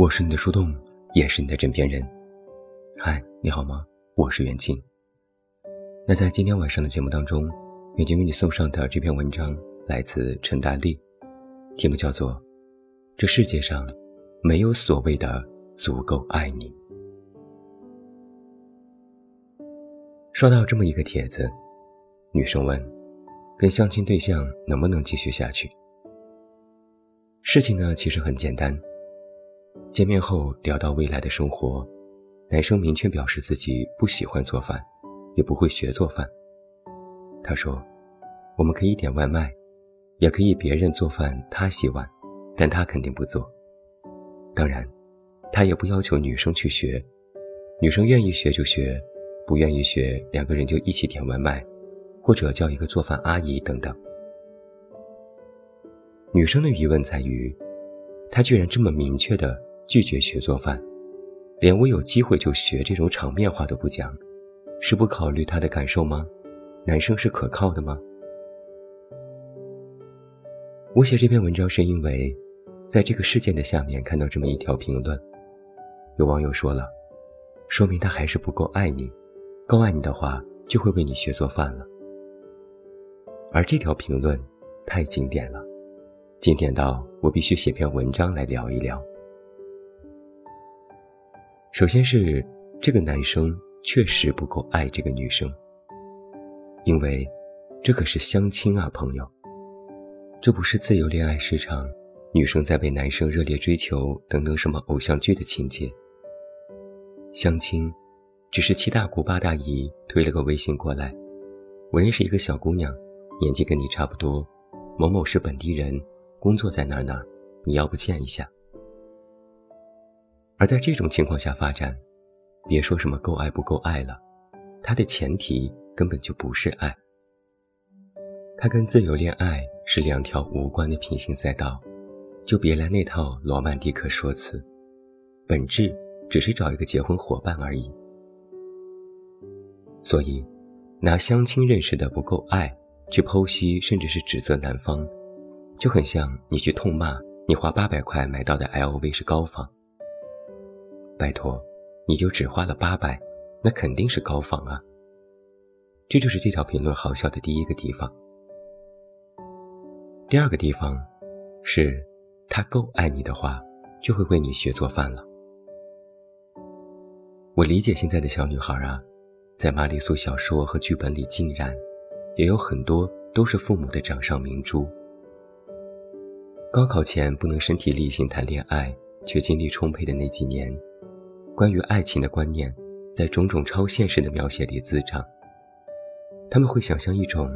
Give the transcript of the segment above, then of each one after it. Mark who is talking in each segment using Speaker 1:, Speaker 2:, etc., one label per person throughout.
Speaker 1: 我是你的树洞，也是你的枕边人。嗨，你好吗？我是袁静。那在今天晚上的节目当中，袁静为你送上的这篇文章来自陈大力，题目叫做《这世界上没有所谓的足够爱你》。刷到这么一个帖子，女生问：跟相亲对象能不能继续下去？事情呢，其实很简单。见面后聊到未来的生活，男生明确表示自己不喜欢做饭，也不会学做饭。他说：“我们可以点外卖，也可以别人做饭他洗碗，但他肯定不做。当然，他也不要求女生去学，女生愿意学就学，不愿意学两个人就一起点外卖，或者叫一个做饭阿姨等等。”女生的疑问在于，他居然这么明确的。拒绝学做饭，连我有机会就学这种场面话都不讲，是不考虑他的感受吗？男生是可靠的吗？我写这篇文章是因为，在这个事件的下面看到这么一条评论，有网友说了，说明他还是不够爱你，够爱你的话就会为你学做饭了。而这条评论太经典了，经典到我必须写篇文章来聊一聊。首先是这个男生确实不够爱这个女生，因为这可是相亲啊，朋友。这不是自由恋爱市场，女生在被男生热烈追求等等什么偶像剧的情节。相亲，只是七大姑八大姨推了个微信过来，我认识一个小姑娘，年纪跟你差不多，某某是本地人，工作在哪哪，你要不见一下。而在这种情况下发展，别说什么够爱不够爱了，它的前提根本就不是爱。它跟自由恋爱是两条无关的平行赛道，就别来那套罗曼蒂克说辞，本质只是找一个结婚伙伴而已。所以，拿相亲认识的不够爱去剖析甚至是指责男方，就很像你去痛骂你花八百块买到的 LV 是高仿。拜托，你就只花了八百，那肯定是高仿啊。这就是这条评论好笑的第一个地方。第二个地方，是他够爱你的话，就会为你学做饭了。我理解现在的小女孩啊，在玛丽苏小说和剧本里，竟然也有很多都是父母的掌上明珠。高考前不能身体力行谈恋爱，却精力充沛的那几年。关于爱情的观念，在种种超现实的描写里滋长。他们会想象一种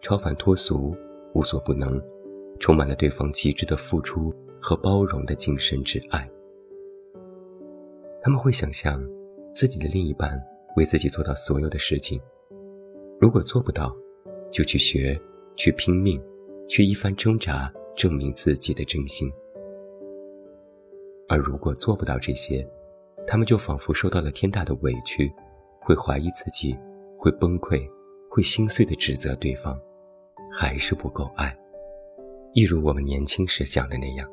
Speaker 1: 超凡脱俗、无所不能、充满了对方极致的付出和包容的精神之爱。他们会想象自己的另一半为自己做到所有的事情，如果做不到，就去学，去拼命，去一番挣扎，证明自己的真心。而如果做不到这些，他们就仿佛受到了天大的委屈，会怀疑自己，会崩溃，会心碎的指责对方，还是不够爱。一如我们年轻时想的那样，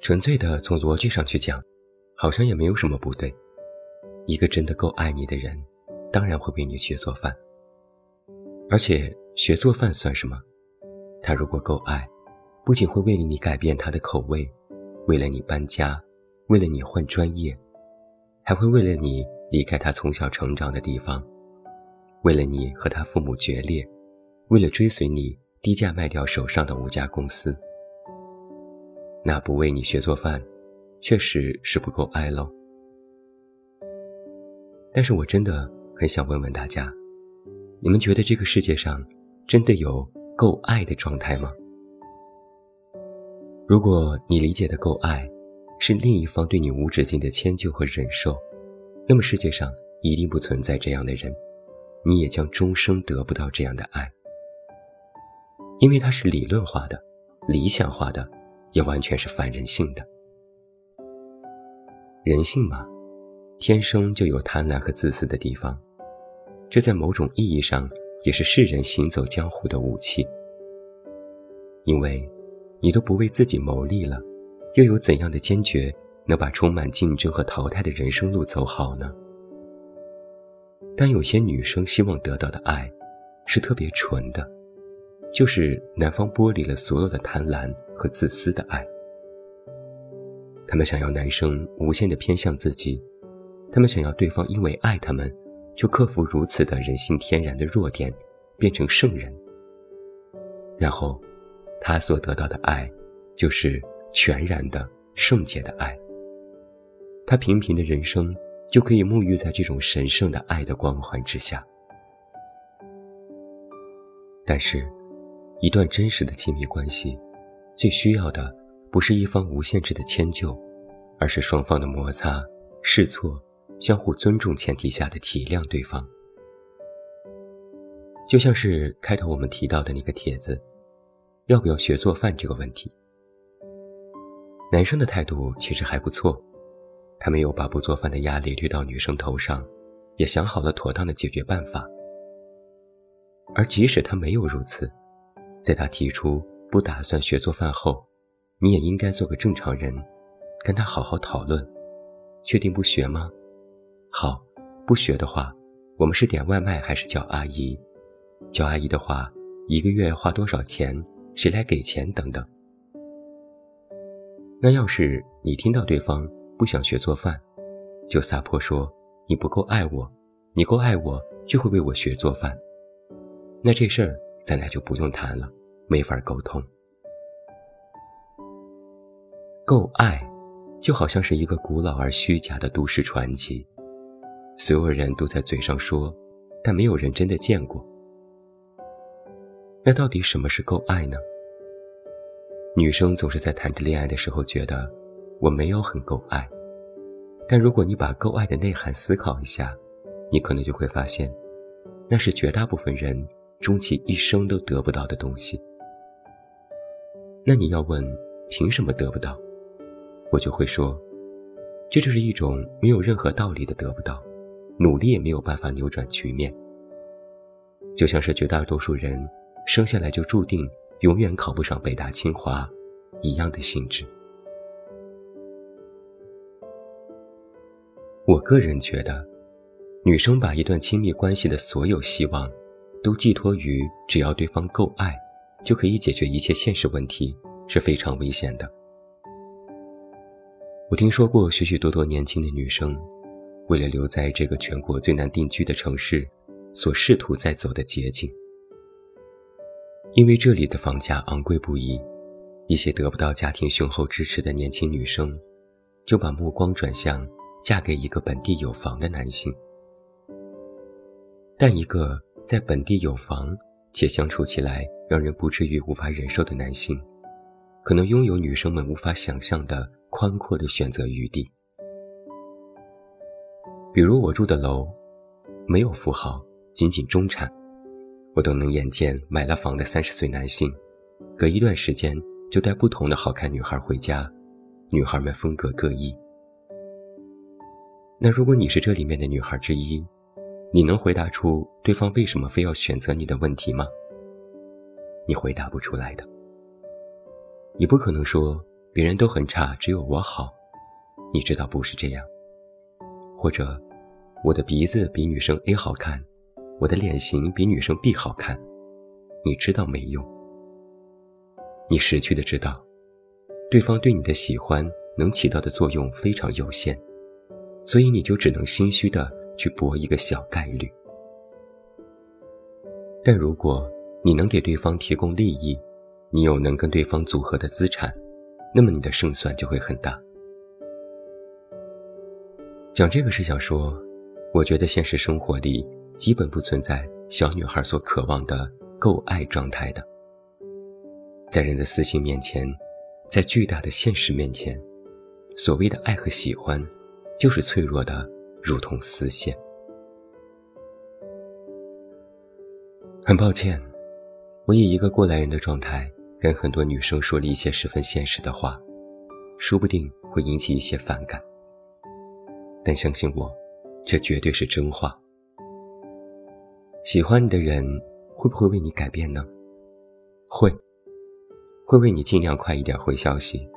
Speaker 1: 纯粹的从逻辑上去讲，好像也没有什么不对。一个真的够爱你的人，当然会为你学做饭。而且学做饭算什么？他如果够爱，不仅会为了你改变他的口味。为了你搬家，为了你换专业，还会为了你离开他从小成长的地方，为了你和他父母决裂，为了追随你低价卖掉手上的五家公司。那不为你学做饭，确实是不够爱喽。但是我真的很想问问大家，你们觉得这个世界上真的有够爱的状态吗？如果你理解的够爱，是另一方对你无止境的迁就和忍受，那么世界上一定不存在这样的人，你也将终生得不到这样的爱，因为它是理论化的、理想化的，也完全是反人性的。人性嘛，天生就有贪婪和自私的地方，这在某种意义上也是世人行走江湖的武器，因为。你都不为自己谋利了，又有怎样的坚决，能把充满竞争和淘汰的人生路走好呢？但有些女生希望得到的爱，是特别纯的，就是男方剥离了所有的贪婪和自私的爱。他们想要男生无限的偏向自己，他们想要对方因为爱他们，就克服如此的人性天然的弱点，变成圣人。然后，他所得到的爱，就是全然的圣洁的爱。他平平的人生。就可以沐浴在这种神圣的爱的光环之下。但是，一段真实的亲密关系，最需要的不是一方无限制的迁就，而是双方的摩擦、试错、相互尊重前提下的体谅对方。就像是开头我们提到的那个帖子，要不要学做饭这个问题，男生的态度其实还不错。他没有把不做饭的压力推到女生头上，也想好了妥当的解决办法。而即使他没有如此，在他提出不打算学做饭后，你也应该做个正常人，跟他好好讨论。确定不学吗？好，不学的话，我们是点外卖还是叫阿姨？叫阿姨的话，一个月花多少钱？谁来给钱？等等。那要是你听到对方。不想学做饭，就撒泼说你不够爱我，你够爱我就会为我学做饭。那这事儿咱俩就不用谈了，没法沟通。够爱，就好像是一个古老而虚假的都市传奇，所有人都在嘴上说，但没有人真的见过。那到底什么是够爱呢？女生总是在谈着恋爱的时候觉得。我没有很够爱，但如果你把够爱的内涵思考一下，你可能就会发现，那是绝大部分人终其一生都得不到的东西。那你要问凭什么得不到，我就会说，这就是一种没有任何道理的得不到，努力也没有办法扭转局面。就像是绝大多数人生下来就注定永远考不上北大清华一样的性质。我个人觉得，女生把一段亲密关系的所有希望，都寄托于只要对方够爱，就可以解决一切现实问题，是非常危险的。我听说过许许多多年轻的女生，为了留在这个全国最难定居的城市，所试图在走的捷径。因为这里的房价昂贵不已，一些得不到家庭雄厚支持的年轻女生，就把目光转向。嫁给一个本地有房的男性，但一个在本地有房且相处起来让人不至于无法忍受的男性，可能拥有女生们无法想象的宽阔的选择余地。比如我住的楼，没有富豪，仅仅中产，我都能眼见买了房的三十岁男性，隔一段时间就带不同的好看女孩回家，女孩们风格各异。那如果你是这里面的女孩之一，你能回答出对方为什么非要选择你的问题吗？你回答不出来的。你不可能说别人都很差，只有我好。你知道不是这样。或者，我的鼻子比女生 A 好看，我的脸型比女生 B 好看。你知道没用。你识趣的知道，对方对你的喜欢能起到的作用非常有限。所以你就只能心虚的去搏一个小概率。但如果你能给对方提供利益，你有能跟对方组合的资产，那么你的胜算就会很大。讲这个是想说，我觉得现实生活里基本不存在小女孩所渴望的够爱状态的。在人的私心面前，在巨大的现实面前，所谓的爱和喜欢。就是脆弱的，如同丝线。很抱歉，我以一个过来人的状态跟很多女生说了一些十分现实的话，说不定会引起一些反感。但相信我，这绝对是真话。喜欢你的人会不会为你改变呢？会，会为你尽量快一点回消息，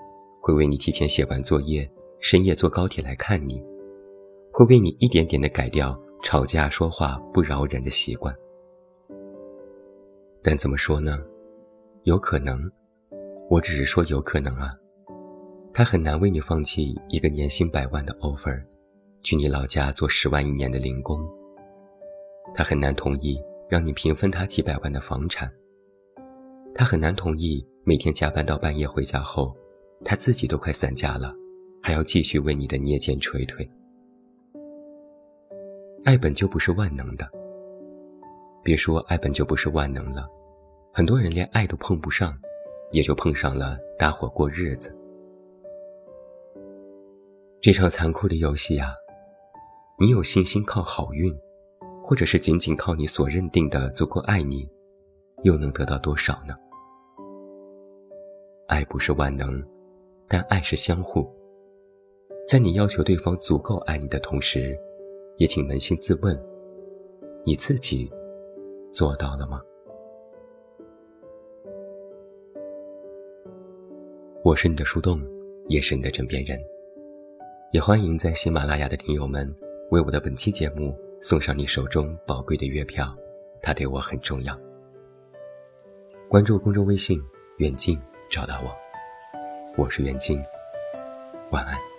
Speaker 1: 会为你提前写完作业，深夜坐高铁来看你，会为你一点点的改掉吵架说话不饶人的习惯。但怎么说呢？有可能，我只是说有可能啊。他很难为你放弃一个年薪百万的 offer，去你老家做十万一年的零工。他很难同意让你平分他几百万的房产。他很难同意每天加班到半夜回家后，他自己都快散架了，还要继续为你的捏肩捶腿。爱本就不是万能的，别说爱本就不是万能了，很多人连爱都碰不上，也就碰上了搭伙过日子。这场残酷的游戏啊，你有信心靠好运，或者是仅仅靠你所认定的足够爱你，又能得到多少呢？爱不是万能，但爱是相互。在你要求对方足够爱你的同时，也请扪心自问：你自己做到了吗？我是你的树洞，也是你的枕边人。也欢迎在喜马拉雅的听友们为我的本期节目送上你手中宝贵的月票，它对我很重要。关注公众微信“远近”，找到我，我是远近，晚安。